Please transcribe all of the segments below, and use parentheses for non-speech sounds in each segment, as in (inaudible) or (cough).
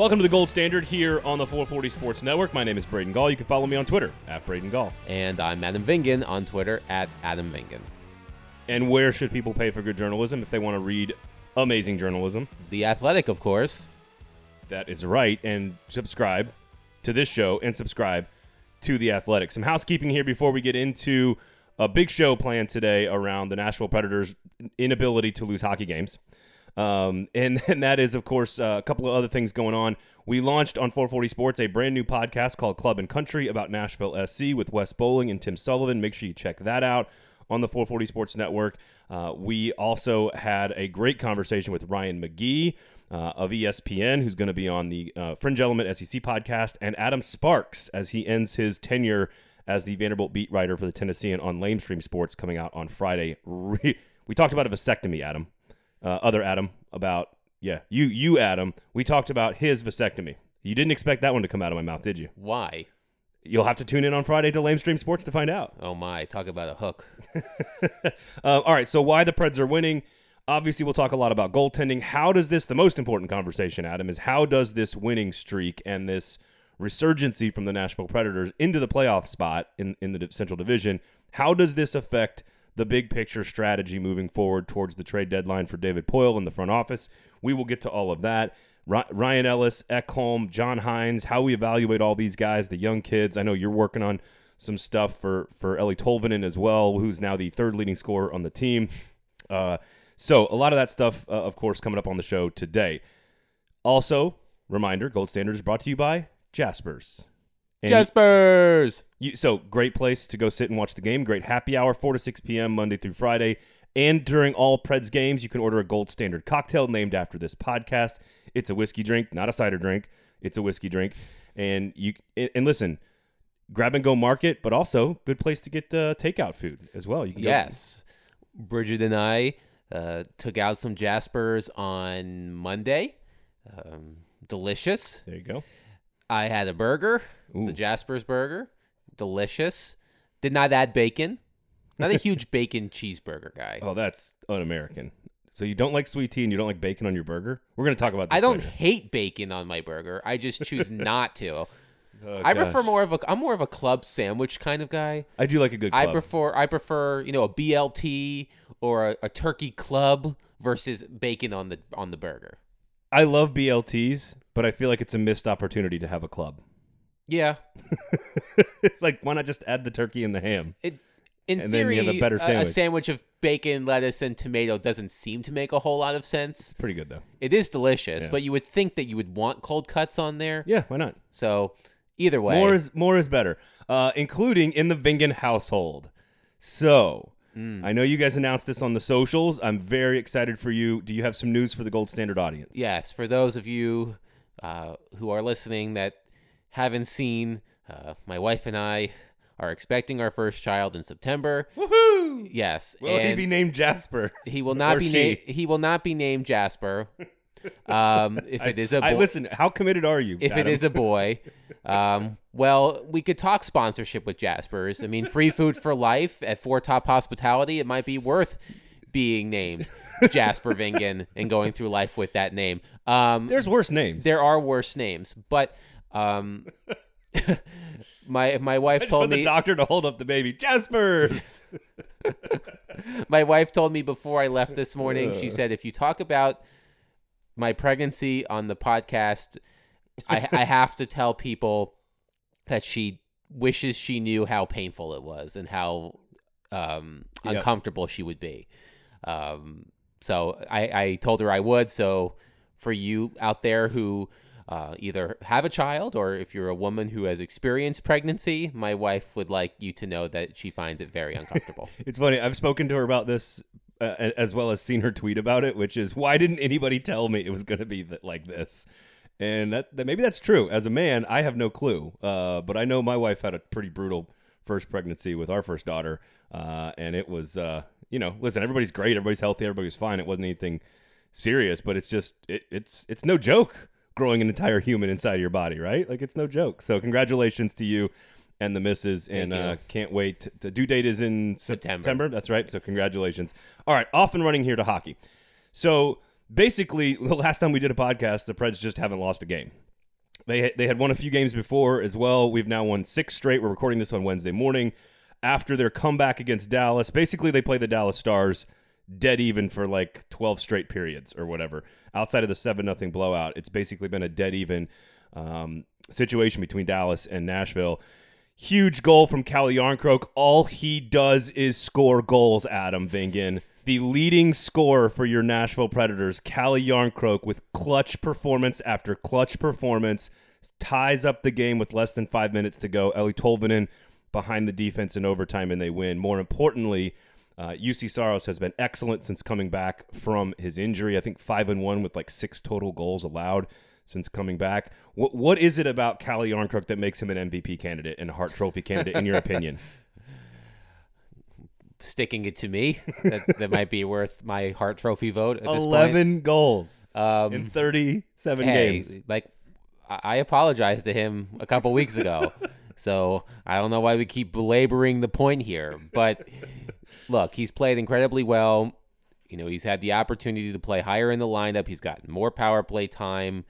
Welcome to the Gold Standard here on the 440 Sports Network. My name is Braden Gall. You can follow me on Twitter at Braden Gall. And I'm Adam Vingan on Twitter at Adam Vingan. And where should people pay for good journalism if they want to read amazing journalism? The Athletic, of course. That is right. And subscribe to this show and subscribe to The Athletic. Some housekeeping here before we get into a big show planned today around the Nashville Predators' inability to lose hockey games. Um, and then that is, of course, uh, a couple of other things going on. We launched on 440 Sports a brand new podcast called Club and Country about Nashville SC with Wes Bowling and Tim Sullivan. Make sure you check that out on the 440 Sports Network. Uh, we also had a great conversation with Ryan McGee. Uh, of ESPN, who's going to be on the uh, Fringe Element SEC podcast, and Adam Sparks as he ends his tenure as the Vanderbilt beat writer for the Tennessean on Lamestream Sports, coming out on Friday. (laughs) we talked about a vasectomy, Adam uh, other Adam about yeah you you Adam. We talked about his vasectomy. You didn't expect that one to come out of my mouth, did you? Why? You'll have to tune in on Friday to Lamestream Sports to find out. Oh my! Talk about a hook. (laughs) uh, all right, so why the Preds are winning? Obviously, we'll talk a lot about goaltending. How does this? The most important conversation, Adam, is how does this winning streak and this resurgency from the Nashville Predators into the playoff spot in in the Central Division? How does this affect the big picture strategy moving forward towards the trade deadline for David Poile in the front office. We will get to all of that. Ryan Ellis, Ekholm, John Hynes, how we evaluate all these guys, the young kids. I know you're working on some stuff for for Eeli Tolvanen as well, who's now the third leading scorer on the team. Uh, so a lot of that stuff, uh, of course, coming up on the show today. Also, reminder: Gold Standard is brought to you by Jaspers. And Jaspers. You, so great place to go sit and watch the game. Great happy hour, four to six p.m. Monday through Friday. And during all Preds games, you can order a gold standard cocktail named after this podcast. It's a whiskey drink, not a cider drink. It's a whiskey drink, and you and listen, grab and go market, but also good place to get uh, takeout food as well. You can yes, go. Bridget and I uh, took out some Jaspers on Monday. Um, delicious. There you go. I had a burger, Ooh. the Jasper's burger, delicious. Did not add bacon. Not a (laughs) huge bacon cheeseburger guy. Oh, that's un-American. So you don't like sweet tea and you don't like bacon on your burger? We're going to talk about this. I don't later. hate bacon on my burger. I just choose (laughs) not to. Oh, I prefer more of a I'm more of a club sandwich kind of guy. I do like a good club. I prefer I prefer, you know, a BLT or a, a turkey club versus bacon on the on the burger. I love BLTs, but I feel like it's a missed opportunity to have a club. Yeah. (laughs) like, why not just add the turkey and the ham? It, in and theory, then you have a better sandwich. A, a sandwich of bacon, lettuce, and tomato doesn't seem to make a whole lot of sense. It's pretty good though. It is delicious, yeah. but you would think that you would want cold cuts on there. Yeah, why not? So, either way, more is more is better, uh, including in the Vingan household. So, Mm. I know you guys announced this on the socials. I'm very excited for you. Do you have some news for the Gold Standard audience? Yes. For those of you uh, who are listening that haven't seen, uh, my wife and I are expecting our first child in September. Woohoo! Yes. Will he be named Jasper? He will not be named. He will not be named Jasper. (laughs) Um, if it is a boy, listen, how committed are you? If Adam? it is a boy, um, well, we could talk sponsorship with Jasper's. I mean, free food for life at Four Top Hospitality. It might be worth being named Jasper Vingan and going through life with that name. Um, There's worse names. There are worse names, but um, (laughs) my my wife told me the doctor to hold up the baby. Jasper. (laughs) my wife told me before I left this morning. She said, if you talk about my pregnancy on the podcast I, (laughs) I have to tell people that she wishes she knew how painful it was and how um, yep. uncomfortable she would be. Um, so I, I told her I would. So for you out there who uh, either have a child or if you're a woman who has experienced pregnancy, my wife would like you to know that she finds it very uncomfortable. (laughs) it's funny. I've spoken to her about this uh, as well as seen her tweet about it, which is why didn't anybody tell me it was going to be th- like this? and that, that, maybe that's true. As a man, I have no clue, uh, but I know my wife had a pretty brutal first pregnancy with our first daughter, uh, and it was, uh, you know, listen, everybody's great, everybody's healthy, everybody's fine. It wasn't anything serious, but it's just, it, it's, it's no joke growing an entire human inside of your body, right? Like it's no joke. So congratulations to you and the misses, and uh, can't wait. To, to, due date is in September. September. That's right. So congratulations. All right, off and running here to hockey. So basically (laughs) the last time we did a podcast, the Preds just haven't lost a game. They they had won a few games before as well. We've now won six straight. We're recording this on Wednesday morning after their comeback against Dallas. Basically, they play the Dallas Stars dead even for like 12 straight periods or whatever. Outside of the 7 nothing blowout, it's basically been a dead even um, situation between Dallas and Nashville. Huge goal from Calle Jarnkrok. All he does is score goals, Adam Vingan. The leading scorer for your Nashville Predators, Calle Jarnkrok, with clutch performance after clutch performance, ties up the game with less than five minutes to go. Eeli Tolvanen behind the defense in overtime, and they win. More importantly, uh, Juuse Saros has been excellent since coming back from his injury. I think five and one with like six total goals allowed since coming back. What what is it about Calle Jarnkrok that makes him an MVP candidate and a Hart Trophy candidate, in your opinion? (laughs) Sticking it to me, that, that might be worth my Hart Trophy vote. At this Eleven point. goals Um, in thirty-seven hey, games. like I I apologized to him a couple weeks ago, (laughs) so I don't know why we keep belaboring the point here. But (laughs) look, he's played incredibly well. You know, he's had the opportunity to play higher in the lineup. He's gotten more power play time,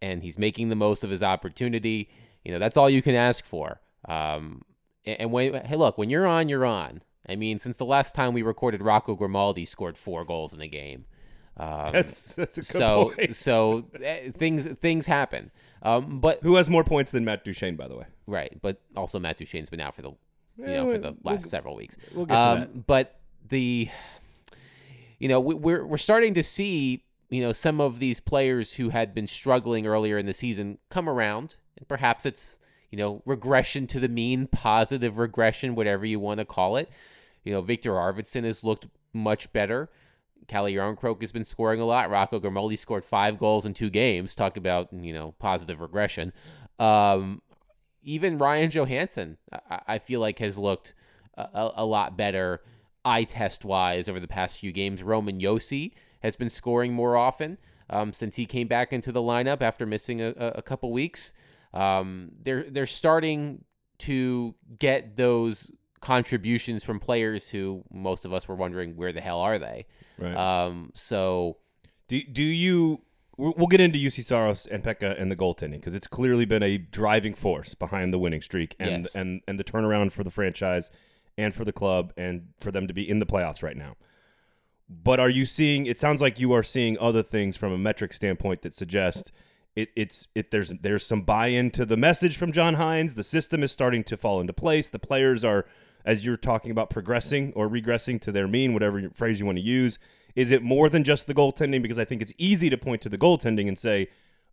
and he's making the most of his opportunity. You know, that's all you can ask for. Um, and when hey, look, when you're on, you're on. I mean, since the last time we recorded, Rocco Grimaldi scored four goals in a game. Um, That's that's a good so point. so eh, things things happen. Um, but Who has more points than Matt Duchene, by the way? right, but also Matt Duchene's been out for the you know for we'll- the we'll last several weeks. we'll get to um, that. But the you know we, we're we're starting to see you know some of these players who had been struggling earlier in the season come around, and perhaps it's you know regression to the mean, positive regression, whatever you want to call it. You know, Viktor Arvidsson has looked much better. Calle Jarnkrok has been scoring a lot. Rocco Grimaldi scored five goals in two games. Talk about you know positive regression. Um, even Ryan Johansen, I, I feel like has looked a, a, lot better eye test wise over the past few games. Roman Josi has been scoring more often um, since he came back into the lineup after missing a a couple weeks. Um, they're they're starting to get those contributions from players who most of us were wondering where the hell are they. Right. Um, so Do do you? We'll get into Juuse Saros and Pekka and the goaltending because it's clearly been a driving force behind the winning streak and Yes. and and the turnaround for the franchise and for the club and for them to be in the playoffs right now. But are you seeing? It sounds like you are seeing other things from a metric standpoint that suggest it, it's it. There's there's some buy-in to the message from John Hynes. The system is starting to fall into place. The players are, as you're talking about, progressing or regressing to their mean, whatever phrase you want to use. Is it more than just the goaltending? Because I think it's easy to point to the goaltending and say,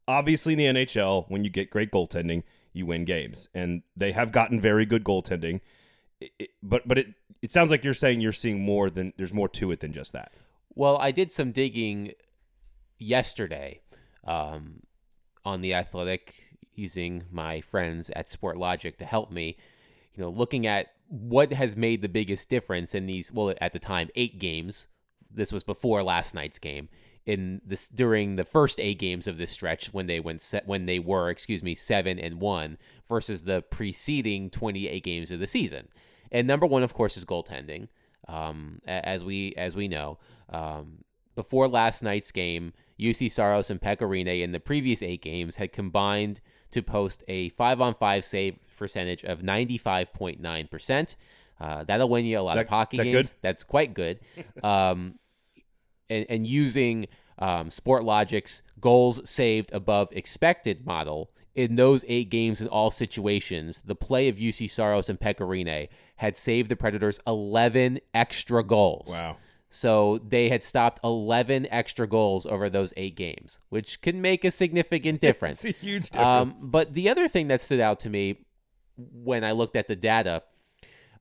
obviously in the NHL, when you get great goaltending, you win games, and they have gotten very good goaltending. It- it- but but it it sounds like you're saying you're seeing more than there's more to it than just that. Well, I did some digging yesterday um, on the Athletic using my friends at Sportlogiq to help me. You know, looking at what has made the biggest difference in these. Well, at the time, eight games. This was before last night's game. In this during the first eight games of this stretch, when they went set, when they were, excuse me, seven and one versus the preceding twenty eight games of the season. And number one, of course, is goaltending. Um, as we as we know, um, before last night's game, Juuse Saros and Pekka Rinne in the previous eight games had combined to post a five on five save percentage of ninety five point nine percent. Uh, that'll win you a lot that- of hockey that games. good? That's quite good. (laughs) Um, and, and using um, Sportlogiq's goals saved above expected model in those eight games in all situations, the play of Juuse Saros and Pekka Rinne had saved the Predators 11 extra goals. Wow. So they had stopped 11 extra goals over those eight games, which can make a significant difference. (laughs) It's a huge difference. Um, but the other thing that stood out to me when I looked at the data,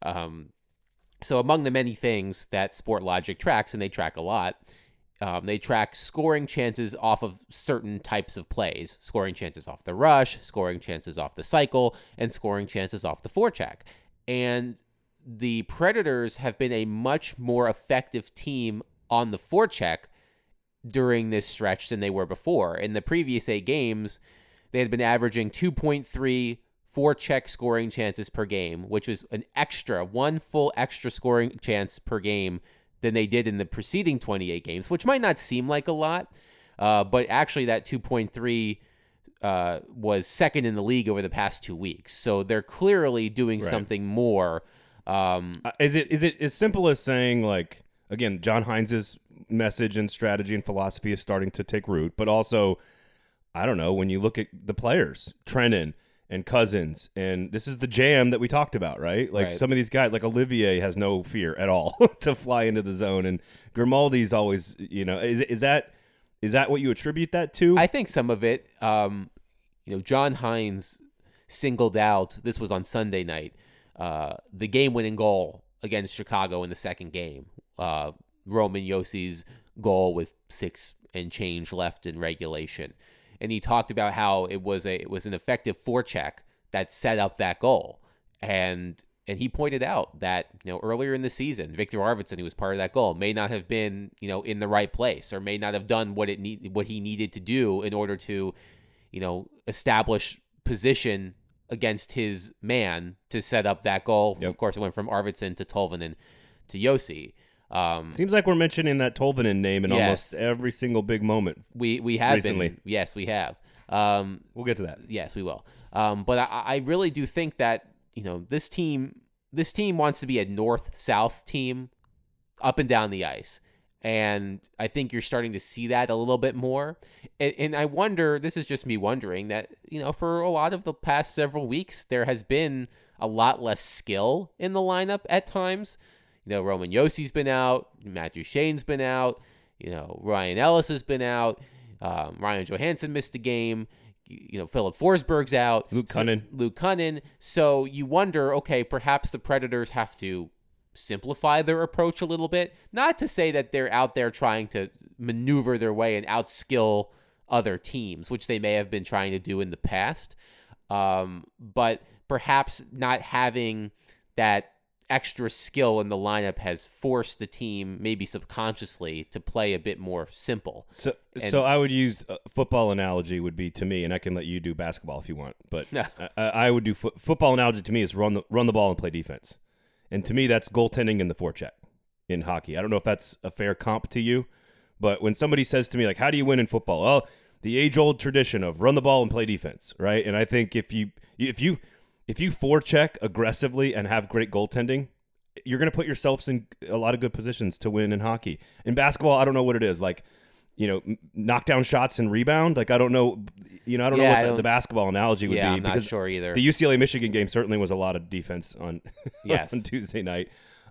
um, so among the many things that Sportlogiq tracks, and they track a lot, um, they track scoring chances off of certain types of plays, scoring chances off the rush, scoring chances off the cycle, and scoring chances off the forecheck. And the Predators have been a much more effective team on the forecheck during this stretch than they were before. In the previous eight games, they had been averaging 2.3 forecheck scoring chances per game, which was an extra, one full extra scoring chance per game than they did in the preceding 28 games, which might not seem like a lot, uh, but actually that 2.3 uh, was second in the league over the past two weeks. So they're clearly doing Right. something more. Um, Uh, Is it is it as simple as saying like again, John Hynes' message and strategy and philosophy is starting to take root, but also I don't know, when you look at the players, Trenin and Cousins, and this is the jam that we talked about, right? Like Right. some of these guys, like Olivier has no fear at all (laughs) to fly into the zone, and Grimaldi's always, you know, is is that is that what you attribute that to? I think some of it, um, you know, John Hynes singled out. This was on Sunday night. Uh, the game-winning goal against Chicago in the second game. Uh, Roman Josi's goal with six and change left in regulation, and he talked about how it was a it was an effective forecheck that set up that goal, and and he pointed out that you know earlier in the season, Viktor Arvidsson, who was part of that goal, may not have been you know in the right place or may not have done what it need what he needed to do in order to you know establish position against his man to set up that goal. Yep. Of course, it went from Arvidsson to Tolvanen to Josi. Um, Seems like we're mentioning that Tolvanen name in Yes. almost every single big moment. we we have Recently. been yes we have. Um, We'll get to that. Yes, we will. Um, but I, I really do think that you know this team this team wants to be a north south team up and down the ice. And I think you're starting to see that a little bit more. And, and I wonder, this is just me wondering that, you know, for a lot of the past several weeks, there has been a lot less skill in the lineup at times. You know, Roman Josi's been out, Matt Duchene's been out, you know, Ryan Ellis has been out, um, Ryan Johansen missed a game, you know, Filip Forsberg's out, Luke So- Kunin. Luke Kunin. So you wonder, okay, perhaps the Predators have to simplify their approach a little bit. Not to say that they're out there trying to maneuver their way and outskill other teams, which they may have been trying to do in the past. Um, but perhaps not having that extra skill in the lineup has forced the team, maybe subconsciously, to play a bit more simple. So, And- so I would use a football analogy would be to me, and I can let you do basketball if you want, but (laughs) No. I, I would do fo- football analogy to me is run the run the ball and play defense, and to me that's goaltending in the forecheck in hockey. I don't know if that's a fair comp to you, but when somebody says to me like, "How do you win in football?" Oh, the age old tradition of run the ball and play defense, right? And I think if you if you if you forecheck aggressively and have great goaltending, you're going to put yourselves in a lot of good positions to win in hockey. In basketball, I don't know what it is like. You know, knockdown shots and rebound. Like I don't know. You know, I don't Yeah, know what the, don't- the basketball analogy would yeah, be I'm not sure either. the UCLA Michigan game certainly was a lot of defense on (laughs) Yes. on Tuesday night.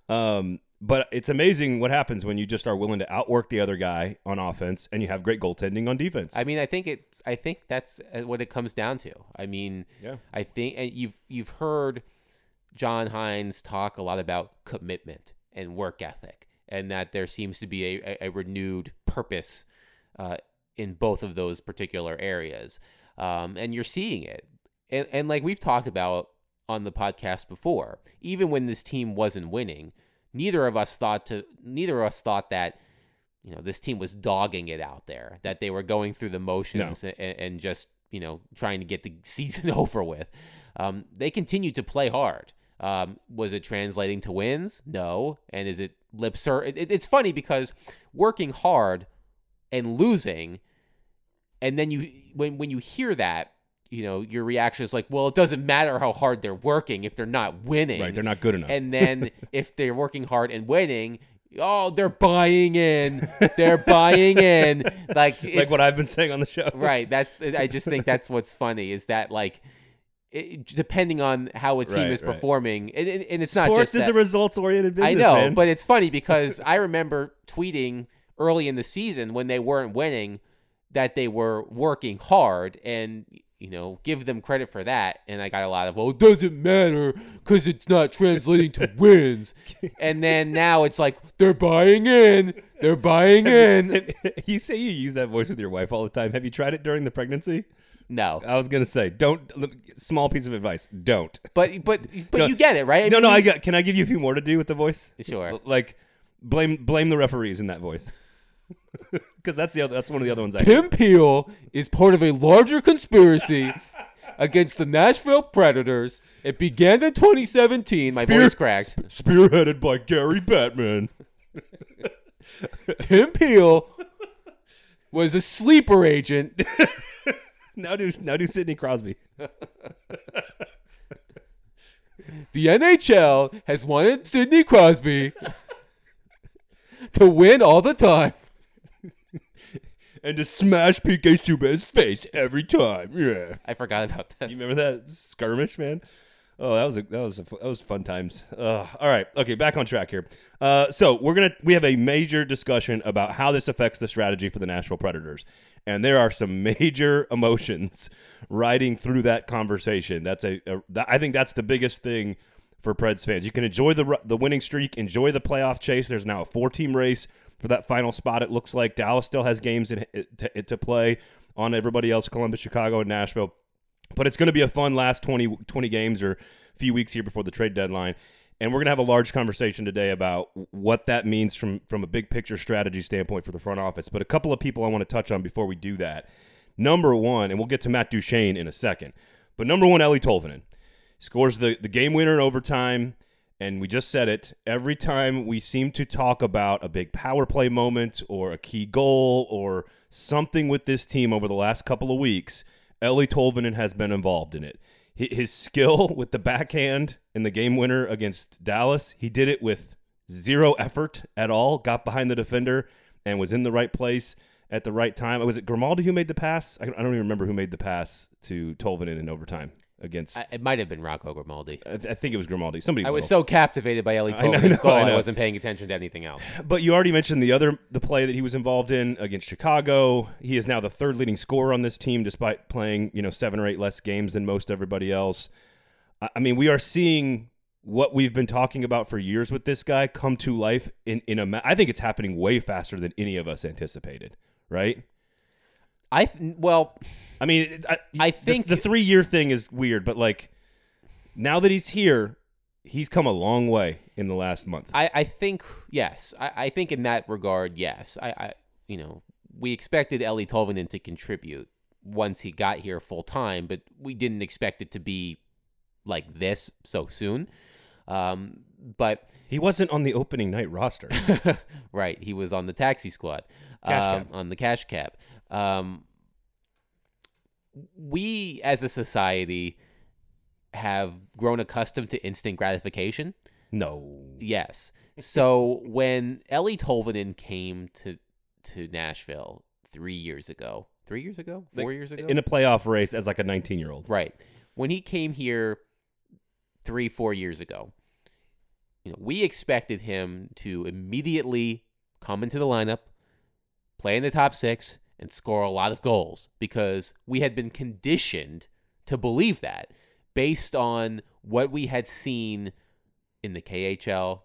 Um, but it's amazing what happens when you just are willing to outwork the other guy on offense and you have great goaltending on defense. I mean, I think it's. I think that's uh, what it comes down to. I mean, Yeah. I think and you've you've heard John Hynes talk a lot about commitment and work ethic, and that there seems to be a, a, a renewed purpose uh, in both of those particular areas, um, and you're seeing it. And, and like we've talked about on the podcast before, even when this team wasn't winning, neither of us thought to neither of us thought that you know this team was dogging it out there that they were going through the motions and, and just you know trying to get the (laughs) season (laughs) over with. Um, they continued to play hard. Um, was it translating to wins? No. And is it lip ser- it, it- it's funny because working hard and losing and then you when when you hear that you know your reaction is like well it doesn't matter how hard they're working if they're not winning right, they're not good enough. and then (laughs) if they're working hard and winning, oh, they're buying in. They're buying in. Like (laughs) like what I've been saying on the show. right. That's I just think that's what's funny is that like it, depending on how a team Right, is right. performing, and, and it's not Sports is that. a results oriented business. I know, man. but it's funny because I remember tweeting early in the season when they weren't winning that they were working hard and you know give them credit for that and I got a lot of well it doesn't matter cuz it's not translating to (laughs) wins and then now it's like they're buying in they're buying in (laughs) you say you use that voice with your wife all the time. Have you tried it during the pregnancy? no I was gonna say, don't. Small piece of advice: don't. but but but No. you get it right I no, mean, no. I got. Can I give you a few more to do with the voice? Sure. Like, blame blame the referees in that voice, (laughs) because that's the other, that's one of the other ones. I Tim Peel is part of a larger conspiracy (laughs) against the Nashville Predators. It began in 2017. My Spear- voice cracked. spearheaded by Gary Bettman. (laughs) Tim Peel was a sleeper agent now do now do Sidney Crosby. The NHL has wanted Sidney Crosby to win all the time. And to smash PK Subban's face every time. Yeah. I forgot about that. You remember that skirmish, man? Oh, that was a, that was a, that was fun times. Uh, all right, okay, back on track here. Uh, so we're gonna we have a major discussion about how this affects the strategy for the Nashville Predators, and there are some (laughs) major emotions riding through that conversation. That's a, a that, I think that's the biggest thing for Preds fans. You can enjoy the the winning streak, enjoy the playoff chase. There's now a four team race for that final spot. It looks like Dallas still has games in, to, to play on everybody else: Columbus, Chicago, and Nashville. But it's going to be a fun last 20, 20 games or few weeks here before the trade deadline. And we're going to have a large conversation today about what that means from, from a big picture strategy standpoint for the front office. But a couple of people I want to touch on before we do that. Number one, and we'll get to Matt Duchene in a second, but number one, Eeli Tolvanen scores the, the game winner in overtime. And we just said it every time we seem to talk about a big power play moment or a key goal or something with this team over the last couple of weeks, Eeli Tolvanen has been involved in it. His skill (laughs) with the backhand in the game winner against Dallas, he did it with zero effort at all, got behind the defender and was in the right place at the right time. Was it Grimaldi who made the pass? I don't even remember who made the pass to Tolvanen in overtime against. I, it might have been Rocco Grimaldi. I, th- I think it was Grimaldi. Somebody. I was so captivated by Eeli I (laughs) I know, goal, I I, wasn't paying attention to anything else. But you already mentioned the other the play that he was involved in against Chicago. He is now the third leading scorer on this team, despite playing you know seven or eight less games than most everybody else. I mean, we are seeing what we've been talking about for years with this guy come to life in in a. I think it's happening way faster than any of us anticipated. Right? I th- well, I mean, I, I think- the, three year thing is weird, but like now that he's here, he's come a long way in the last month. I, I think yes. I, I think in that regard, yes. I, I you know we expected Eeli Tolvanen to contribute once he got here full time, but we didn't expect it to be like this so soon. Um, but He wasn't on the opening night roster. (laughs) right, he was on the taxi squad, um, on the cash cab. Um, we as a society have grown accustomed to instant gratification. no. Yes. So (laughs) when Eeli Tolvanen came to to Nashville three years ago, three years ago, four Like, years ago, in a playoff race as like a 19 year old. right? When he came here three, four years ago, you know, we expected him to immediately come into the lineup, play in the top six, and score a lot of goals because we had been conditioned to believe that based on what we had seen in the KHL,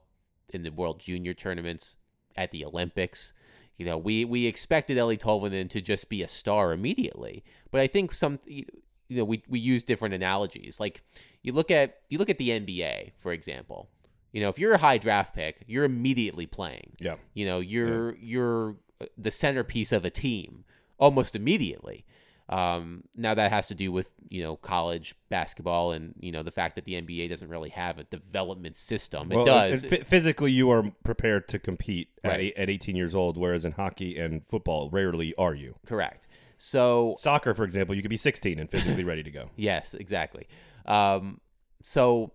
in the World Junior tournaments, at the Olympics. You know, we we expected Eeli Tolvanen to just be a star immediately, but I think some you know we we use different analogies. Like you look at you look at the NBA, for example. You know, if you're a high draft pick, you're immediately playing. Yeah. You know, you're you're the centerpiece of a team almost immediately. Um, now that has to do with you know college basketball and you know the fact that the NBA doesn't really have a development system. It Well, does. phy- physically, you are prepared to compete at, Right. eight, at 18 years old, whereas in hockey and football, rarely are you. Correct. So Soccer, for example, you could be 16 and physically ready to go. (laughs) Yes, exactly. Um, so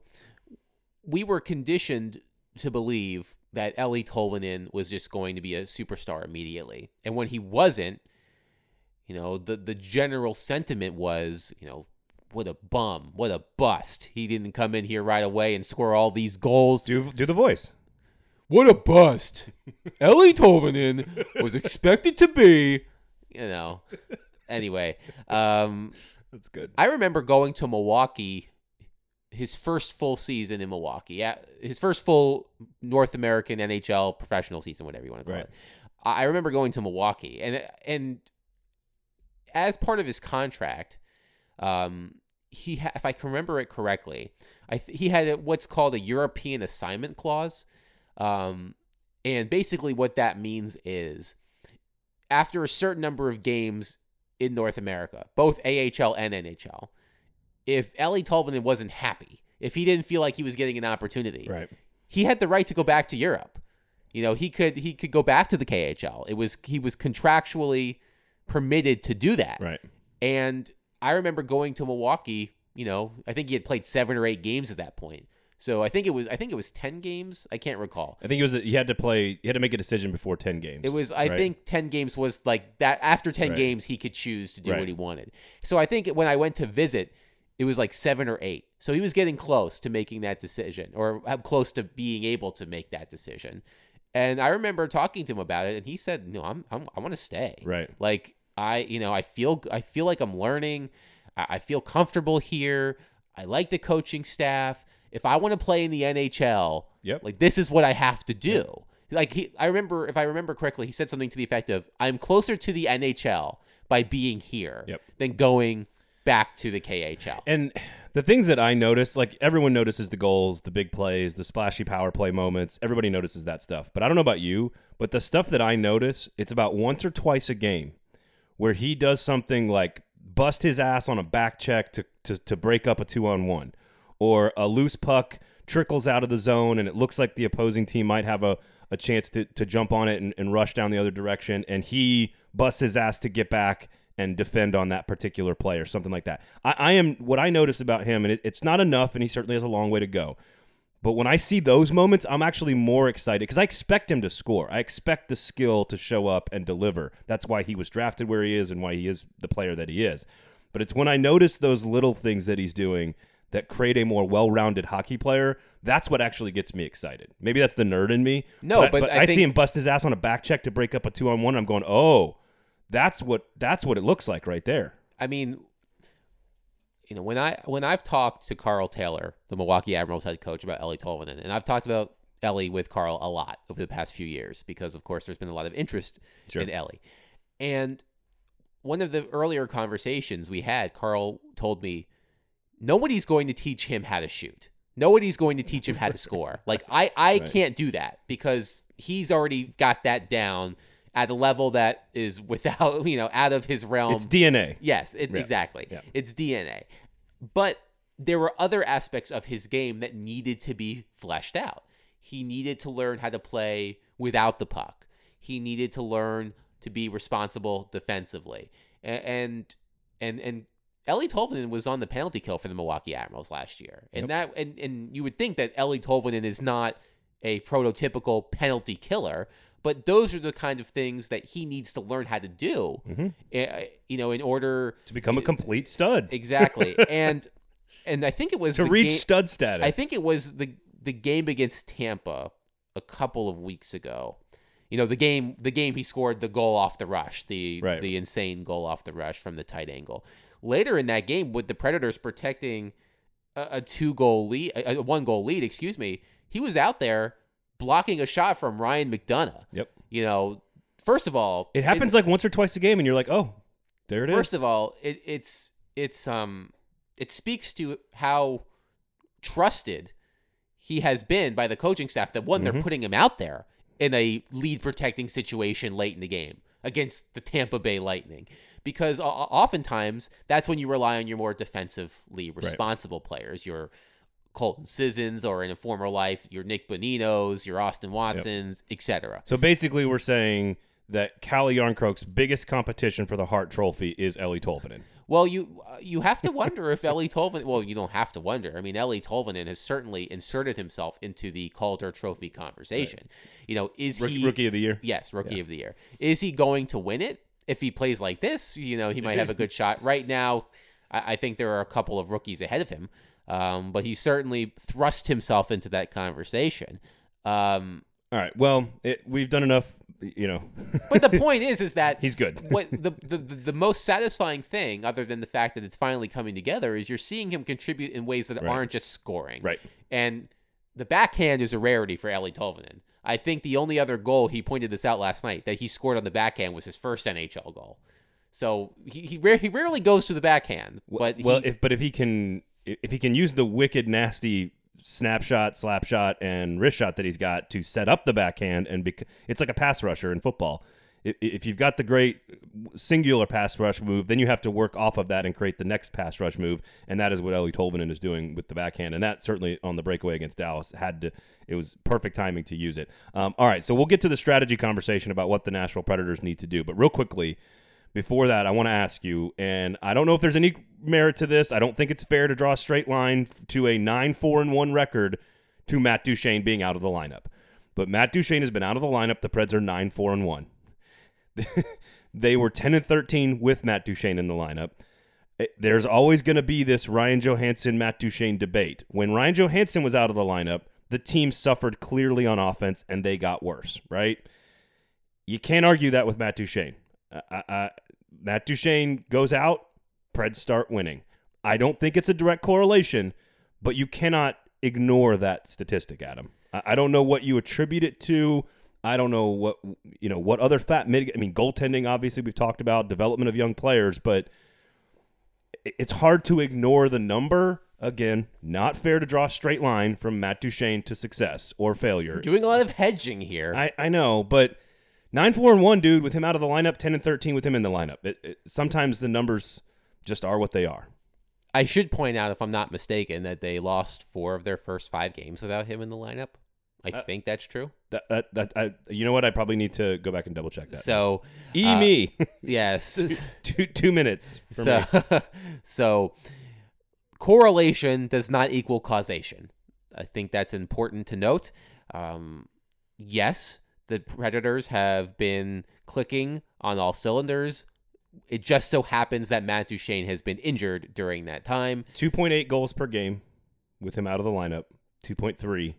we were conditioned to believe that Eeli Tolvanen was just going to be a superstar immediately, and when he wasn't, you know, the the general sentiment was, you know, what a bum, what a bust. He didn't come in here right away and score all these goals. Do do the voice. What a bust. (laughs) Eeli Tolvanen was expected to be, you know. Anyway, um, That's good. I remember going to Milwaukee, his first full season in Milwaukee, yeah, his first full North American NHL professional season, whatever you want to call Right. it. I remember going to Milwaukee, and and as part of his contract, um, he ha- if I can remember it correctly, I th- he had a, what's called a European assignment clause, um, and basically what that means is after a certain number of games in North America, both AHL and NHL, if Eeli Tolvanen wasn't happy, if he didn't feel like he was getting an opportunity, Right. he had the right to go back to Europe. You know, he could he could go back to the KHL. It was he was contractually permitted to do that. Right. And I remember going to Milwaukee. You know, I think he had played seven or eight games at that point. So I think it was I think it was ten games. I can't recall. I think it was he had to play. He had to make a decision before ten games. It was I right? think ten games was like that. After ten Right. games, he could choose to do what he wanted. So I think when I went to visit, it was like seven or eight. So he was getting close to making that decision, or close to being able to make that decision. And I remember talking to him about it, and he said, "No, I'm, I'm I want to stay. Right. Like I, you know, I feel I feel like I'm learning. I, I feel comfortable here. I like the coaching staff. If I want to play in the NHL, Yep. like this is what I have to do. Like he, I remember, if I remember correctly, he said something to the effect of, "I'm closer to the NHL by being here Yep. than going back to the KHL." And the things that I notice, like everyone notices the goals, the big plays, the splashy power play moments. Everybody notices that stuff. But I don't know about you, but the stuff that I notice, it's about once or twice a game where he does something like bust his ass on a back check to, to, to break up a two on one, or a loose puck trickles out of the zone and it looks like the opposing team might have a, a chance to, to jump on it and, and rush down the other direction, and he busts his ass to get back and defend on that particular play or something like that. I, I am what I notice about him, and it, it's not enough, and he certainly has a long way to go. But when I see those moments, I'm actually more excited because I expect him to score. I expect the skill to show up and deliver. That's why he was drafted where he is and why he is the player that he is. But it's when I notice those little things that he's doing that create a more well-rounded hockey player. That's what actually gets me excited. Maybe that's the nerd in me. No, but I I, think- see him bust his ass on a back check to break up a two-on-one. I'm going, oh, that's what that's what it looks like right there. I mean, you know, when I when I've talked to Karl Taylor, the Milwaukee Admirals head coach, about Eeli Tolvanen, and I've talked about Eeli with Karl a lot over the past few years because, of course, there's been a lot of interest Sure. in Eeli. And one of the earlier conversations we had, Karl told me, nobody's going to teach him how to shoot. Nobody's going to teach him how to score. Like I, I (laughs) Right. can't do that because he's already got that down at a level that is without, (laughs) you know, out of his realm. It's DNA. Yes, it, Yeah. exactly. Yeah. It's DNA. But there were other aspects of his game that needed to be fleshed out. He needed to learn how to play without the puck. He needed to learn to be responsible defensively. And and and Eeli Tolvanen was on the penalty kill for the Milwaukee Admirals last year. And that and, and you would think that Eeli Tolvanen is not a prototypical penalty killer, but those are the kind of things that he needs to learn how to do. eh, You know, in order To become a complete stud. exactly. (laughs) and and I think it was to the reach game- stud status. I think it was the the game against Tampa a couple of weeks ago. You know, the game the game he scored the goal off the rush, the Right. the insane goal off the rush from the tight angle. Later in that game, with the Predators protecting a, a two goal lead, a, a one goal lead, excuse me, he was out there blocking a shot from Ryan McDonagh. Yep. You know, first of all, It happens like once or twice a game, and you're like, oh, there it is. First of all, it, it's it's um it speaks to how trusted he has been by the coaching staff that one Mm-hmm. they're putting him out there in a lead protecting situation late in the game against the Tampa Bay Lightning because oftentimes that's when you rely on your more defensively responsible players your Colton Sissons or in a former life your Nick Boninos your Austin Watsons etc so basically, we're saying that Calle Jarnkrok's biggest competition for the Hart Trophy is Eeli Tolvanen. Well, you uh, you have to wonder if Eeli Tolvanen. Well, you don't have to wonder. I mean, Eeli Tolvanen has certainly inserted himself into the Calder Trophy conversation. You know, is he rookie of the year. Yes, rookie of the year. Is he going to win it? If he plays like this, you know, he might have a good shot. Right now, I, I think there are a couple of rookies ahead of him, um, but he certainly thrust himself into that conversation. Um, All right. Well, it, we've done enough. You know, but the (laughs) point is, is that he's good. what the, the the most satisfying thing, other than the fact that it's finally coming together, is you're seeing him contribute in ways that Right. aren't just scoring. Right. And the backhand is a rarity for Eeli Tolvanen. I think the only other goal he pointed this out last night that he scored on the backhand was his first NHL goal. So he he, he rarely goes to the backhand, but well, he, if but if he can if he can use the wicked nasty snapshot, slap shot, and wrist shot that he's got to set up the backhand, and bec- it's like a pass rusher in football. If, you've got the great singular pass rush move, then you have to work off of that and create the next pass rush move, and that is what Eeli Tolvanen is doing with the backhand, and that certainly on the breakaway against Dallas had to. It was perfect timing to use it. Um, all right, so we'll get to the strategy conversation about what the Nashville Predators need to do, but real quickly before that, I want to ask you, and I don't know if there's any merit to this. I don't think it's fair to draw a straight line to a 9 4 and 1 record to Matt Duchene being out of the lineup. But Matt Duchene has been out of the lineup. The Preds are 9 4 and 1. (laughs) they were 10 and 13 with Matt Duchene in the lineup. There's always going to be this Ryan Johansen, Matt Duchene debate. When Ryan Johansen was out of the lineup, the team suffered clearly on offense and they got worse, right? You can't argue that with Matt Duchene. Uh, uh, Matt Duchene goes out, Preds start winning. I don't think it's a direct correlation, but you cannot ignore that statistic, Adam. I, I don't know what you attribute it to. I don't know what you know what other fat mitig- I mean, goaltending. Obviously, we've talked about development of young players, but it's hard to ignore the number. Again, not fair to draw a straight line from Matt Duchene to success or failure. Doing a lot of hedging here. I, I know, but nine four and one, dude, with him out of the lineup, ten and thirteen with him in the lineup. It, it, sometimes the numbers just are what they are. I should point out, if I'm not mistaken, that they lost four of their first five games without him in the lineup. I uh, think that's true. That, that, that I, you know what? I probably need to go back and double check that. So, e uh, me. (laughs) yes. (laughs) two, two, two minutes. so, (laughs) so correlation does not equal causation. I think that's important to note. Um, yes, the Predators have been clicking on all cylinders. It just so happens that Matt Duchene has been injured during that time. 2.8 goals per game with him out of the lineup, 2.3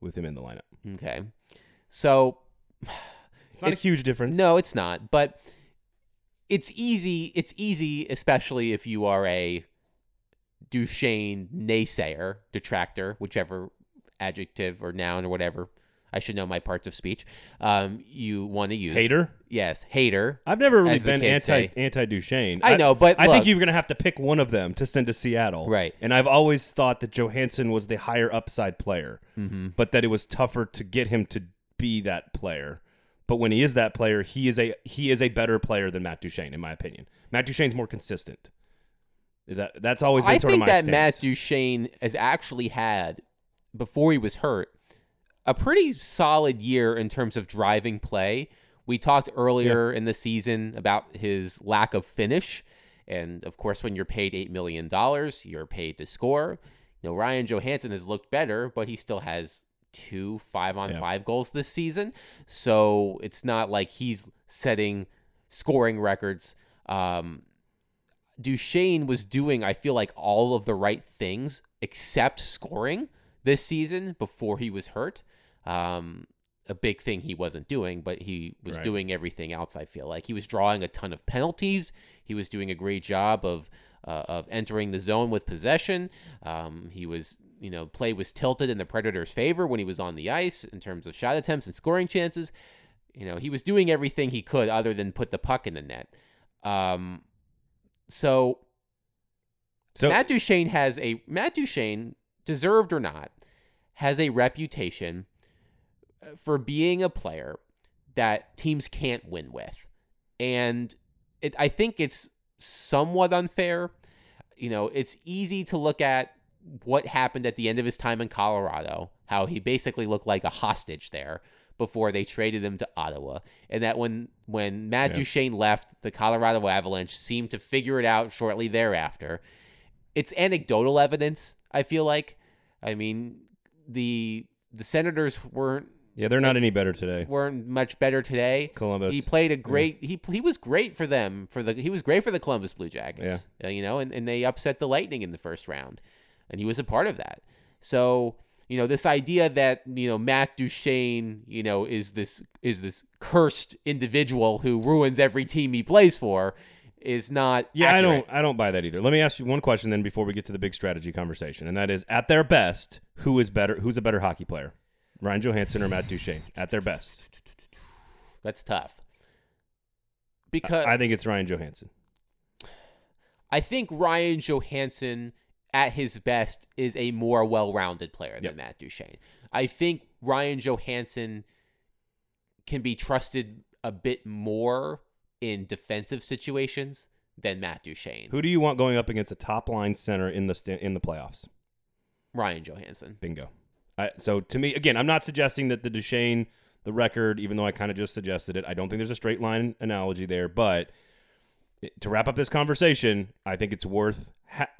with him in the lineup. Okay. So it's not it's, a huge difference. No, it's not. But it's easy. It's easy, especially if you are a Duchene naysayer, detractor, whichever adjective or noun or whatever. I should know my parts of speech. Um, you want to use hater? Yes, hater. I've never really been anti anti Duchene. I, I know, but I look, think you're gonna have to pick one of them to send to Seattle, right? And I've always thought that Johansen was the higher upside player, mm-hmm. but that it was tougher to get him to be that player. But when he is that player, he is a he is a better player than Matt Duchene, in my opinion. Matt Duchene's more consistent. That that's always been I sort think of my that stance. Matt Duchene has actually had before he was hurt a pretty solid year in terms of driving play. We talked earlier yeah. in the season about his lack of finish. And of course, when you're paid $8 million, you're paid to score. You know, Ryan Johansen has looked better, but he still has two five on yeah. five goals this season. So it's not like he's setting scoring records. Um, Duchene was doing, I feel like, all of the right things except scoring this season before he was hurt. Um, a big thing he wasn't doing, but he was right. doing everything else. I feel like he was drawing a ton of penalties. He was doing a great job of uh, of entering the zone with possession. Um, he was, you know, play was tilted in the Predators' favor when he was on the ice in terms of shot attempts and scoring chances. You know, he was doing everything he could other than put the puck in the net. Um, so, so Matt Duchene has a Matt Duchene, deserved or not, has a reputation for being a player that teams can't win with. And it, I think it's somewhat unfair. You know, it's easy to look at what happened at the end of his time in Colorado, how he basically looked like a hostage there before they traded him to Ottawa. And that when when Matt yeah. Duchene left, the Colorado Avalanche seemed to figure it out shortly thereafter. It's anecdotal evidence, I feel like. I mean, the the Senators weren't yeah, they're not any better today. Weren't much better today. Columbus. He played a great. He he was great for them for the. He was great for the Columbus Blue Jackets. Yeah. Uh, you know, and, and they upset the Lightning in the first round, and he was a part of that. So you know this idea that you know Matt Duchene you know is this is this cursed individual who ruins every team he plays for is not yeah accurate. i don't i don't buy that either let me ask you one question then before we get to the big strategy conversation and that is at their best who is better who's a better hockey player Ryan Johansen or Matt Duchene at their best? That's tough. Because I think it's Ryan Johansen. I think Ryan Johansen at his best is a more well-rounded player than yep. Matt Duchene. I think Ryan Johansen can be trusted a bit more in defensive situations than Matt Duchene. Who do you want going up against a top line center in the st- in the playoffs? Ryan Johansen. Bingo. I, so to me, again, I'm not suggesting that the Duchene, the record, even though I kind of just suggested it, I don't think there's a straight line analogy there, but to wrap up this conversation, I think it's worth ha-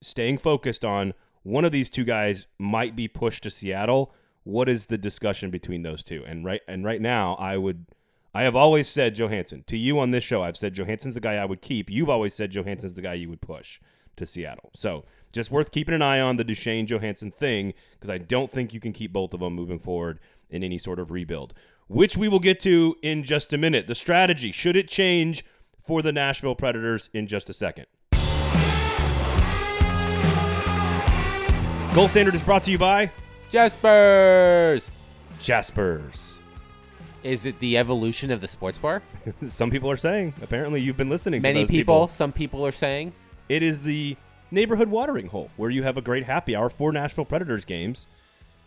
staying focused on one of these two guys might be pushed to Seattle. What is the discussion between those two? And right and right now, I would I have always said Johansen. To you on this show, I've said Johansen's the guy I would keep. You've always said Johansen's the guy you would push to Seattle. So just worth keeping an eye on the Duchene Johansen thing because I don't think you can keep both of them moving forward in any sort of rebuild, which we will get to in just a minute. The strategy, should it change for the Nashville Predators in just a second? Gold Standard is brought to you by Jaspers. Jaspers. Is it the evolution of the sports bar? (laughs) Some people are saying. Apparently, you've been listening. Many to those people, some people are saying. It is the neighborhood watering hole where you have a great happy hour for Nashville Predators games,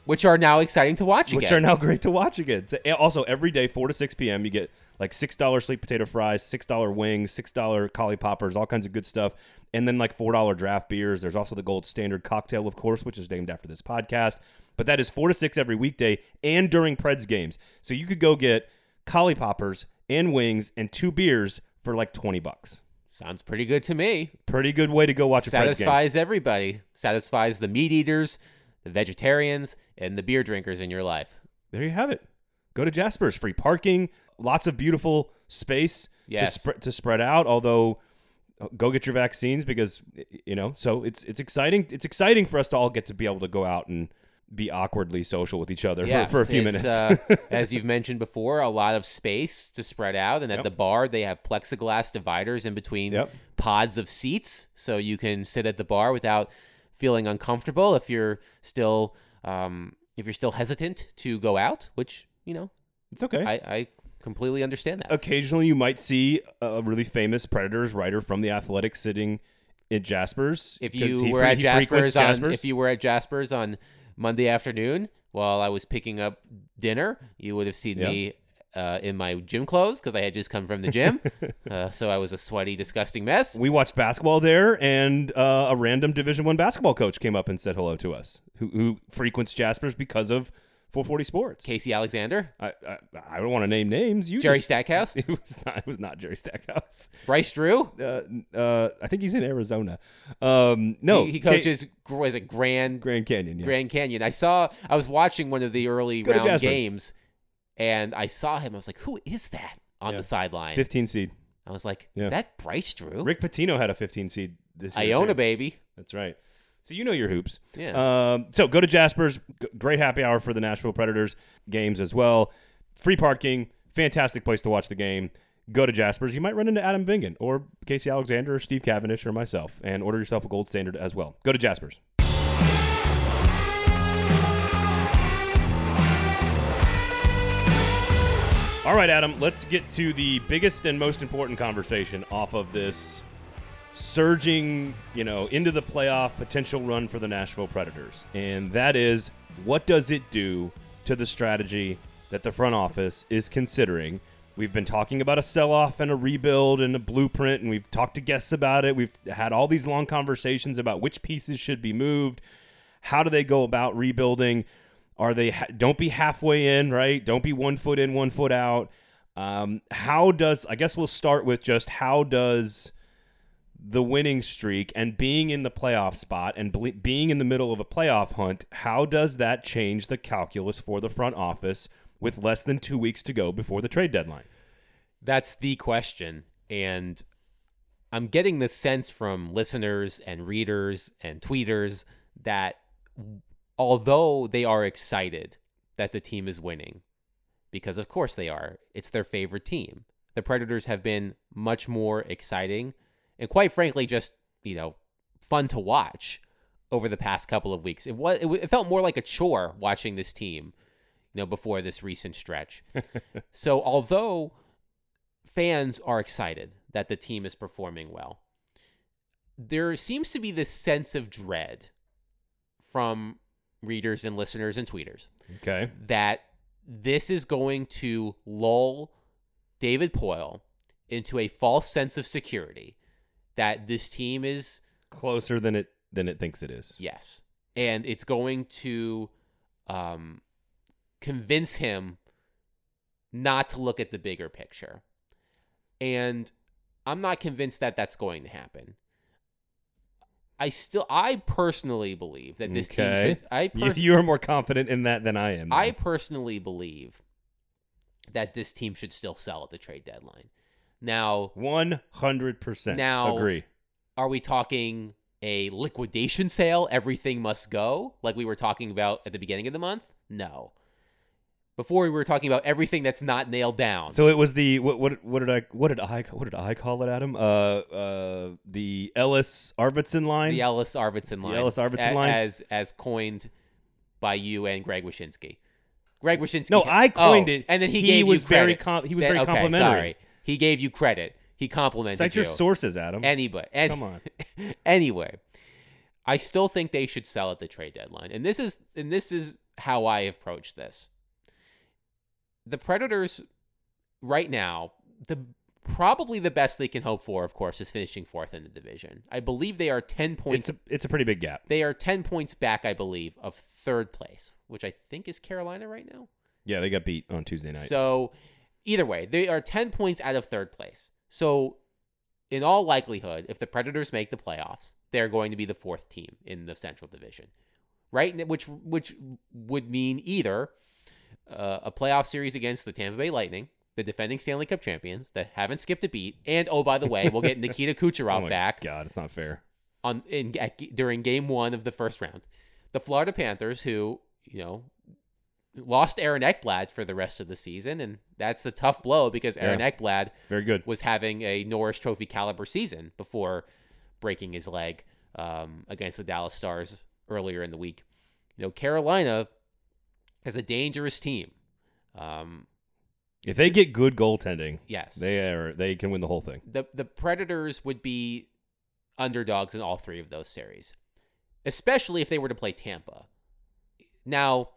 which are now exciting to watch again. which are now (laughs) great to watch again. So- eh, Also, every day, four to six p.m., you get like six dollar sweet potato fries, six dollar wings, six dollar collie poppers, all kinds of good stuff, and then like four dollar draft beers. There's also the gold standard cocktail, of course, which is named after this podcast. But that is four to six every weekday and during Preds games. So you could go get collie poppers and wings and two beers for like twenty bucks. Sounds pretty good to me. Pretty good way to go watch a. Satisfies everybody. Satisfies the meat eaters, the vegetarians, and the beer drinkers in your life. There you have it. Go to Jasper's. Free parking, lots of beautiful space Yes. to, sp- to spread out. Although, uh, go get your vaccines because you know. So it's it's exciting. It's exciting for us to all get to be able to go out and be awkwardly social with each other Yes, for, for a few minutes. uh, (laughs) as you've mentioned before, a lot of space to spread out, and at Yep. the bar they have plexiglass dividers in between Yep. pods of seats, so you can sit at the bar without feeling uncomfortable if you're still um, if you're still hesitant to go out, which you know it's okay. I, I completely understand that. Occasionally, you might see a really famous Predators writer from the Athletic sitting at Jasper's. If you were fre- at Jasper's, on Jasper's. if you were at Jasper's on Monday afternoon while I was picking up dinner, you would have seen Yeah. me uh, in my gym clothes because I had just come from the gym. (laughs) uh, so I was a sweaty, disgusting mess. we watched basketball there, and uh, a random Division One basketball coach came up and said hello to us, who, who frequents Jasper's because of 440 Sports. Casey Alexander, I, I I don't want to name names. You Jerry just- (laughs) Stackhouse, It was not. It was not Jerry Stackhouse. Bryce Drew. Uh, uh, I think he's in Arizona. Um, no, he, he coaches. gr- Was it Grand Grand Canyon. Yeah. Grand Canyon? I saw. I was watching one of the early Go round games, and I saw him. I was like, "Who is that on Yeah. the sideline?" 15 seed. I was like, Yeah. "Is that Bryce Drew?" Rick Pitino had a 15 seed this year. Iona, too. baby. That's right. So you know your hoops. Yeah. Um, so go to Jasper's. Great happy hour for the Nashville Predators games as well. Free parking. Fantastic place to watch the game. Go to Jasper's. You might run into Adam Vingan or Casey Alexander or Steve Cavendish or myself and order yourself a gold standard as well. Go to Jasper's. All right, Adam, let's get to the biggest and most important conversation off of this surging, you know, into the playoff potential run for the Nashville Predators. And that is what does it do to the strategy that the front office is considering? We've been talking about a sell off and a rebuild and a blueprint, and we've talked to guests about it. We've had all these long conversations about which pieces should be moved. How do they go about rebuilding? Are they don't be halfway in, right? Don't be one foot in, one foot out. Um, how does I guess we'll start with just how does the winning streak and being in the playoff spot and ble- being in the middle of a playoff hunt, how does that change the calculus for the front office with less than two weeks to go before the trade deadline? That's the question. And I'm getting the sense from listeners and readers and tweeters that although they are excited that the team is winning, because of course they are, it's their favorite team. The Predators have been much more exciting and quite frankly just, you know, fun to watch over the past couple of weeks. It was it, it felt more like a chore watching this team, you know, before this recent stretch. (laughs) so although fans are excited that the team is performing well. There seems to be this sense of dread from readers and listeners and tweeters Okay. that this is going to lull David Poile into a false sense of security that this team is Closer than it than it thinks it is. Yes. And it's going to um, convince him not to look at the bigger picture. And I'm not convinced that that's going to happen. I still, I personally believe that this team Okay. should. I per- you are more confident in that than I am. I personally believe that this team should still sell at the trade deadline. Now, 100% Now- agree. are we talking a liquidation sale? Everything must go, like we were talking about at the beginning of the month? No. Before we were talking about everything that's not nailed down. So it was the what what what did I what did I what did I call it, Adam? Uh uh the Ellis Arvidsson line. the Ellis Arvidsson line. The Ellis Arvidsson a- line? as as coined by you and Greg Wyshynski. Greg Wyshynski. No, I coined oh, it. and then he, He gave was you very com- he was very okay, complimentary. Sorry, he gave you credit. He complimented you. Cite you. your sources, Adam. Anybody, any, Come on. (laughs) anyway, I still think they should sell at the trade deadline, and this is and this is how I approach this. The Predators, right now, the probably the best they can hope for, of course, is finishing fourth in the division. I believe they are ten points. It's a, it's a pretty big gap. they are ten points back, I believe, of third place, which I think is Carolina right now. Yeah, they got beat on Tuesday night. So, either way, they are 10 points out of third place. So, in all likelihood, if the Predators make the playoffs, they're going to be the fourth team in the Central Division, right? Which which would mean either uh, a playoff series against the Tampa Bay Lightning, the defending Stanley Cup champions that haven't skipped a beat, and oh by the way, we'll get Nikita (laughs) oh Kucherov my back God, it's not fair. on in at, during game one of the first round. The Florida Panthers, who you know lost Aaron Ekblad for the rest of the season, and that's a tough blow because Aaron Yeah. Ekblad Very good. was having a Norris Trophy caliber season before breaking his leg um, against the Dallas Stars earlier in the week. You know, Carolina is a dangerous team. Um, If they get good goaltending, yes, they are they can win the whole thing. the the Predators would be underdogs in all three of those series, especially if they were to play Tampa. Now,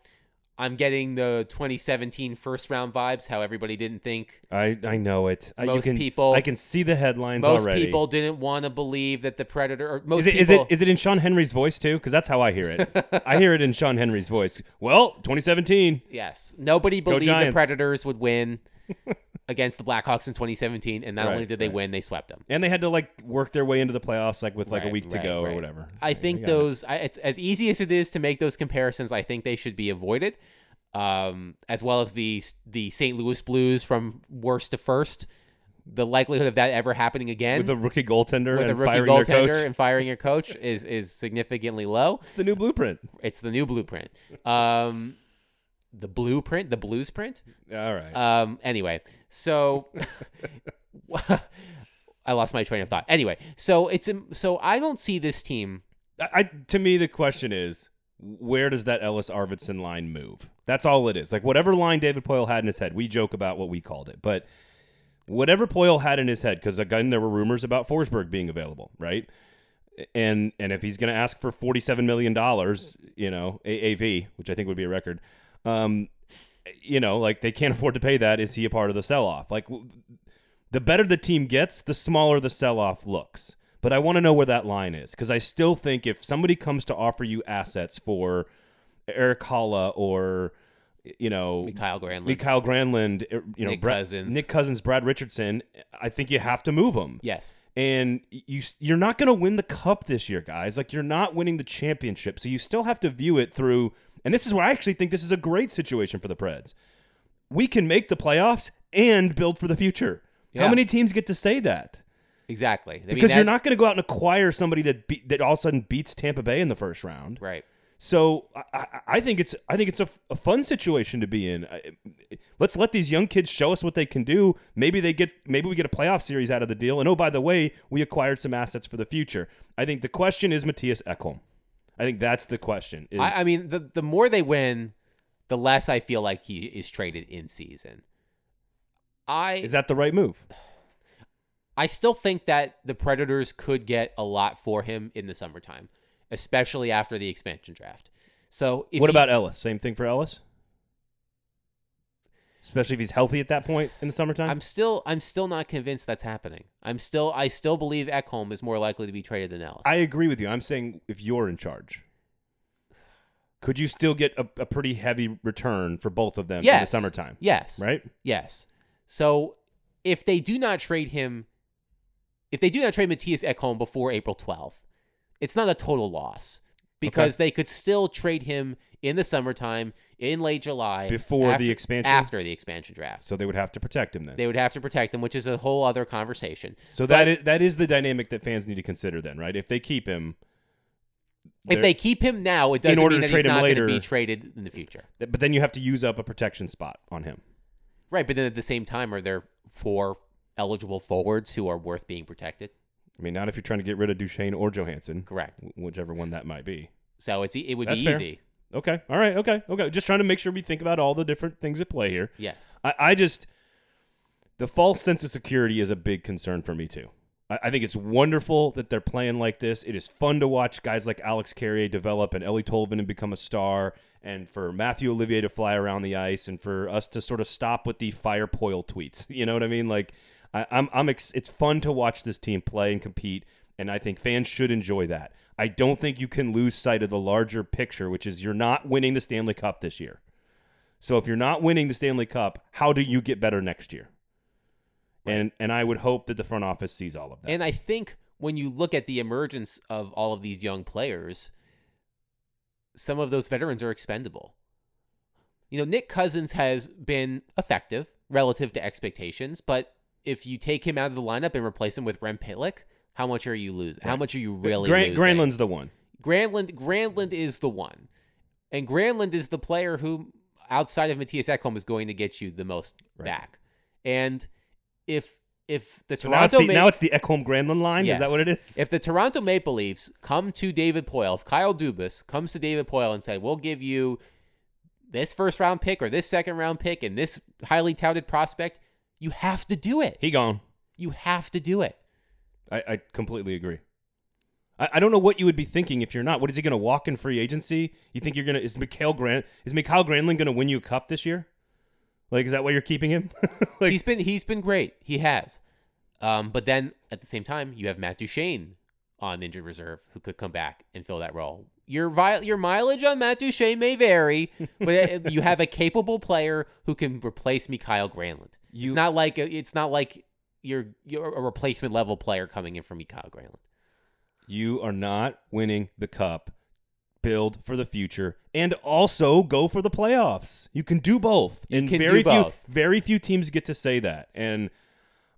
I'm getting the 2017 first round vibes. How everybody didn't think I I know it. Most can, people- I can see the headlines most already. people didn't want to believe that the Predator. Or most is it, is people, it is it in Sean Henry's voice too? Because that's how I hear it. (laughs) I hear it in Sean Henry's voice. Well, 2017. yes, nobody believed the Predators would win (laughs) against the Blackhawks in 2017, and not Right, only did they right. win, they swept them. And they had to like work their way into the playoffs like with like a week to right, go or whatever. I think those. I, it's as easy as it is to make those comparisons. I think they should be avoided, um, as well as the the St. Louis Blues from worst to first. The likelihood of that ever happening again with a rookie goaltender with and a rookie goaltender coach. and firing your coach is is significantly low. It's the new blueprint. It's the new blueprint. Um, the blueprint, the blues print. All right. Um, anyway, so (laughs) I lost my train of thought. Anyway, so it's so I don't see this team. I, I to me the question is where does that Ellis Arvidsson line move? That's all it is. Like whatever line David Poile had in his head, we joke about what we called it, but whatever Poile had in his head, because again there were rumors about Forsberg being available, right? And and if he's going to ask for forty seven million dollars, you know AAV, which I think would be a record, um, you know, like they can't afford to pay that. Is he a part of the sell off? Like w- the better the team gets, the smaller the sell off looks. But I want to know where that line is because I still think if somebody comes to offer you assets for Erik Haula or you know Kyle Granlund. Mikael Granlund, er, you know Nick Brad- Cousins. Nick Cousins, Brad Richardson, I think you have to move them. yes. And you you're not going to win the cup this year, guys. Like you're not winning the championship, so you still have to view it through. And this is where I actually think this is a great situation for the Preds. We can make the playoffs and build for the future. Yeah. How many teams get to say that? Exactly. I mean, Because you're not going to go out and acquire somebody that be, that all of a sudden beats Tampa Bay in the first round. right. So I, I, think it's I think it's a, a fun situation to be in. I- Let's let these young kids show us what they can do. Maybe they get maybe we get a playoff series out of the deal. And oh, by the way, we acquired some assets for the future. I think the question is Mattias Ekholm. I think that's the question. Is, I, I mean, the the more they win, the less I feel like he is traded in season. I is that the right move? I still think that the Predators could get a lot for him in the summertime, especially after the expansion draft. So if what he- about Ellis? Same thing for Ellis. Especially if he's healthy at that point in the summertime. I'm still I'm still not convinced that's happening. I'm still I still believe Ekholm is more likely to be traded than Ellis. I agree with you. I'm saying if you're in charge, could you still get a, a pretty heavy return for both of them in the summertime? yes. Right? Yes. So if they do not trade him if they do not trade Mattias Ekholm before April 12th, it's not a total loss because they could still trade him in the summertime, in late July, Before the expansion? After the expansion draft, So they would have to protect him then. they would have to protect him, which is a whole other conversation. so that is that is the dynamic that fans need to consider then, right? If they keep him, If they're- keep him now, it doesn't order mean to that he's not going to be traded in the future. but then you have to use up a protection spot on him. Right, but then at the same time, are there four eligible forwards who are worth being protected? I mean, not if you're trying to get rid of Duchene or Johansen, Correct. whichever one that might be. So it's it would That's be fair. easy. Okay. All right. Okay. Okay. Just trying to make sure we think about all the different things at play here. Yes. I, I just the false sense of security is a big concern for me too. I, I think it's wonderful that they're playing like this. It is fun to watch guys like Alex Carrier develop and Eeli Tolvanen become a star, and for Mathieu Olivier to fly around the ice, and for us to sort of stop with the fire Poile tweets. (laughs) You know what I mean? Like I, I'm, I'm. Ex- it's fun to watch this team play and compete, and I think fans should enjoy that. I don't think you can lose sight of the larger picture, which is you're not winning the Stanley Cup this year. So if you're not winning the Stanley Cup, how do you get better next year? And and I would hope that the front office sees all of that. And I think when you look at the emergence of all of these young players, some of those veterans are expendable. You know, Nick Cousins has been effective relative to expectations, but if you take him out of the lineup and replace him with Rem Pitlick, how much are you losing? How much are you really Gran- losing? Granlund's the one. Granlund Granlund is the one. And Granlund is the player who outside of Mattias Ekholm is going to get you the most Right. back. And if if the So now it's Toronto the, Ma- now it's the Ekholm Granlund line. Is that what it is? if the Toronto Maple Leafs come to David Poile, if Kyle Dubas comes to David Poile and say, "We'll give you this first round pick or this second round pick and this highly touted prospect," you have to do it. he gone. You have to do it. I, I completely agree. I, I don't know what you would be thinking if you're not. What is he going to walk in free agency? You think you're going to? Is Mikhail Grant? Is Mikael Granlund going to win you a cup this year? Like, is that why you're keeping him? (laughs) like, he's been he's been great. He has. Um, but then at the same time, you have Matt Duchene on injured reserve who could come back and fill that role. Your vi- your mileage on Matt Duchene may vary, but you have a capable player who can replace Mikael Granlund. You- it's not like a, it's not like you're you're a replacement level player coming in from Mikael Granlund. you are not winning the cup. Build for the future and also go for the playoffs. You can do both. You and can do very few both. very few teams get to say that. And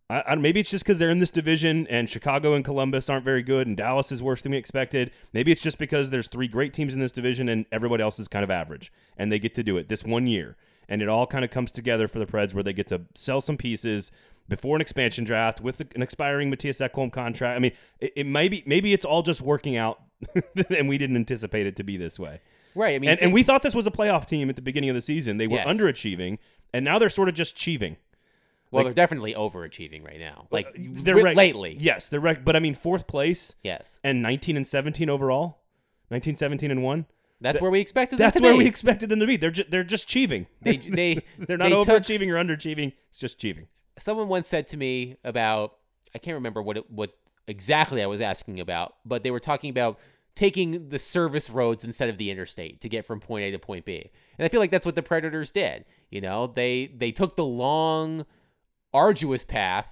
I, I, maybe it's just because they're in this division and Chicago and Columbus aren't very good and Dallas is worse than we expected. Maybe it's just because there's three great teams in this division and everybody else is kind of average and they get to do it this one year. And it all kind of comes together for the Preds where they get to sell some pieces before an expansion draft with an expiring Mattias Ekholm contract. I mean, it, it may be, maybe it's all just working out (laughs) and we didn't anticipate it to be this way. Right. I mean, And, and we thought this was a playoff team at the beginning of the season. They were Yes. underachieving, and now they're sort of just achieving. well, they're definitely overachieving right now. Like They're re- lately. Yes, they're rec- but I mean fourth place Yes. and 19 and 17 overall. 19, 17 and 1. That's where we expected That's them to where be. we expected them to be. They're ju- they're just achieving. They (laughs) they (laughs) they're not they took- overachieving or underachieving. It's just achieving. someone once said to me about I can't remember what it, what exactly I was asking about, but they were talking about taking the service roads instead of the interstate to get from point A to point B. And I feel like that's what the Predators did. You know, they they took the long arduous path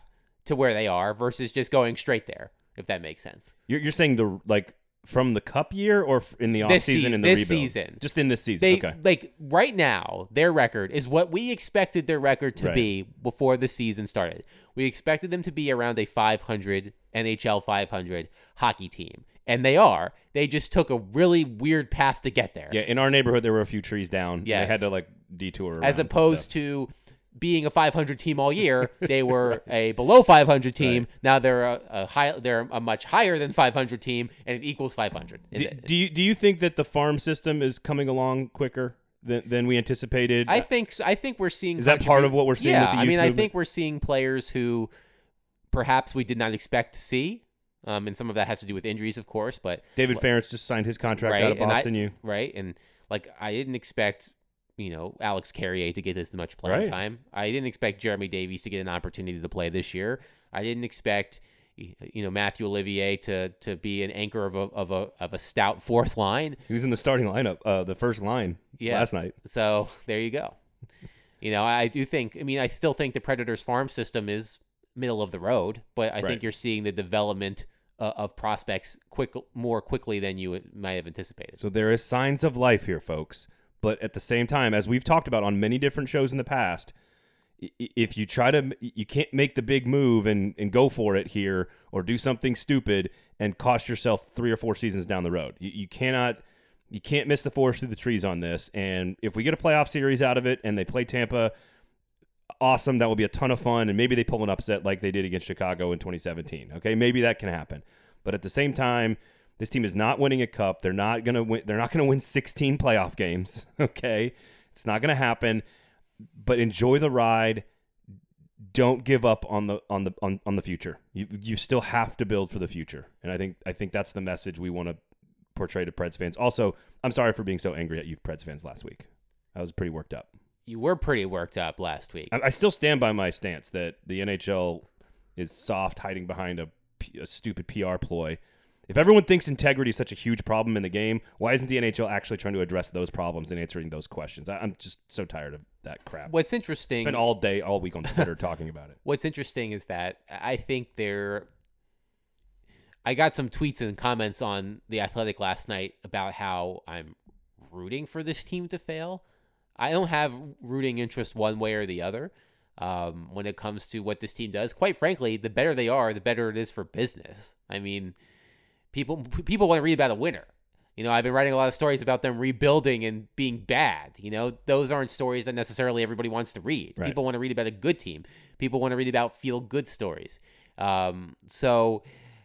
to where they are versus just going straight there, if that makes sense. You're, you're saying the like from the cup year or in the off This season sea- in the this rebuild? season. Just in this season. They okay. like right now their record is what we expected their record to Right. be before the season started. We expected them to be around a 500 NHL 500 hockey team, and they are. They just took a really weird path to get there. Yeah, in our neighborhood there were a few trees down. yeah They had to like detour As opposed to being a 500 team all year, they were (laughs) a below 500 team. Now they're a, a high. They're a much higher than 500 team, and it equals 500. Do, do you do you think that the farm system is coming along quicker than, than we anticipated? I think I think we're seeing. Is that part of what we're seeing Yeah, with the I mean, I think we're seeing players who perhaps we did not expect to see, um, and some of that has to do with injuries, of course. But David Farrance just signed his contract right, out of Boston U. right, and like I didn't expect, you know, Alex Carrier to get as much playing Right. time. I didn't expect Jeremy Davies to get an opportunity to play this year. I didn't expect. You know Mathieu Olivier to to be an anchor of a of a of a stout fourth line. He was in the starting lineup, uh, the first line Yes. last night. So there you go. You know, I do think. I mean, I still think the Predators farm system is middle of the road, but I Right. think you're seeing the development uh, of prospects quick more quickly than you might have anticipated. So there is signs of life here, folks. But at the same time, as we've talked about on many different shows in the past, if you try to, you can't make the big move and, and go for it here or do something stupid and cost yourself three or four seasons down the road. You, you cannot, you can't miss the forest through the trees on this. And if we get a playoff series out of it and they play Tampa, awesome. That will be a ton of fun. And maybe they pull an upset like they did against Chicago in 2017. Okay. Maybe that can happen. But at the same time, this team is not winning a cup. They're not gonna win. They're not gonna win 16 playoff games. (laughs) Okay, it's not gonna happen. But enjoy the ride. Don't give up on the on the on, on the future. You you still have to build for the future. And I think I think that's the message we want to portray to Preds fans. Also, I'm sorry for being so angry at you Preds fans last week. I was pretty worked up. you were pretty worked up last week. I, I still stand by my stance that the NHL is soft, hiding behind a, a stupid PR ploy. If everyone thinks integrity is such a huge problem in the game, why isn't the NHL actually trying to address those problems and answering those questions? I, I'm just so tired of that crap. What's interesting Spent all day, all week on Twitter talking about it. (laughs) what's interesting is that I think there. I got some tweets and comments on the Athletic last night about how I'm rooting for this team to fail. I don't have rooting interest one way or the other um, when it comes to what this team does. Quite frankly, the better they are, the better it is for business. I mean, people (laughs) people want to read about a winner. You know, I've been writing a lot of stories about them rebuilding and being bad. You know, those aren't stories that necessarily everybody wants to read. Right. People want to read about a good team. People want to read about feel good stories. Um, so,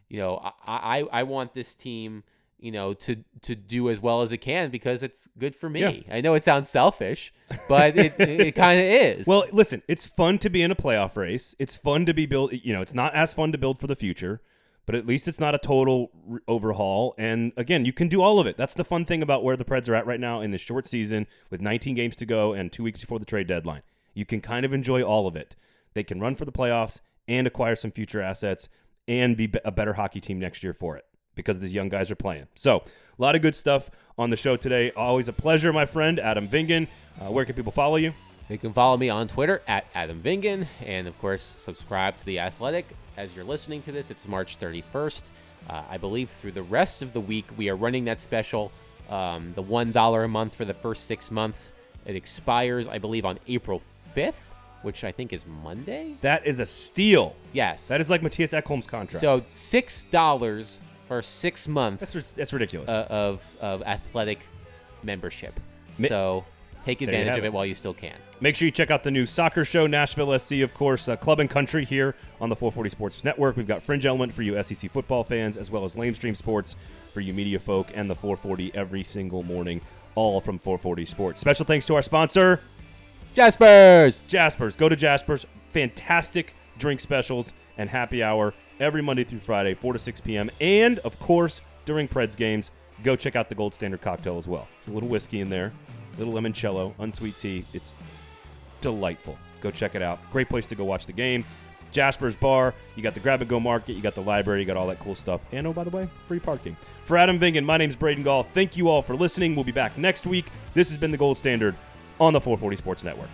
you know, I, I I want this team, you know, to to do as well as it can because it's good for me. Yeah. I know it sounds selfish, but it it (laughs) kind of is. Well, listen, it's fun to be in a playoff race. It's fun to be built. You know, it's not as fun to build for the future, but at least it's not a total r- overhaul. And again, you can do all of it. That's the fun thing about where the Preds are at right now in this short season with 19 games to go and two weeks before the trade deadline. You can kind of enjoy all of it. They can run for the playoffs and acquire some future assets and be be- a better hockey team next year for it because these young guys are playing. So, a lot of good stuff on the show today. Always a pleasure, my friend, Adam Vingan. Uh, where can people follow you? You can follow me on Twitter at Adam Vingan, and of course, subscribe to The Athletic. As you're listening to this, it's March 31st. Uh, I believe through the rest of the week, we are running that special, um, the $1 a month for the first six months. It expires, I believe, on April 5th, which I think is Monday. That is a steal. Yes. That is like Mattias Ekholm's contract. so $6 for six months that's, that's ridiculous. uh, of, of athletic membership. Mi- So take advantage of it. it while you still can. Make sure you check out the new soccer show, Nashville SC, of course, uh, Club and Country here on the 440 Sports Network. We've got Fringe Element for you SEC football fans, as well as Lamestream Sports for you media folk, and the 440 every single morning, all from 440 Sports. Special thanks to our sponsor, Jaspers! Jaspers. Go to Jaspers. Fantastic drink specials and happy hour every Monday through Friday, 4 to 6 p.m. And, of course, during Preds games, go check out the Gold Standard cocktail as well. It's a little whiskey in there, little limoncello, unsweet tea. It's delightful. Go check it out. Great place to go watch the game. Jasper's Bar. You got the grab and go market. You got the library. You got all that cool stuff. And oh, by the way, free parking. For Adam Vingan, my name's Braden Gall. Thank you all for listening. We'll be back next week. This has been the Gold Standard on the 440 Sports Network.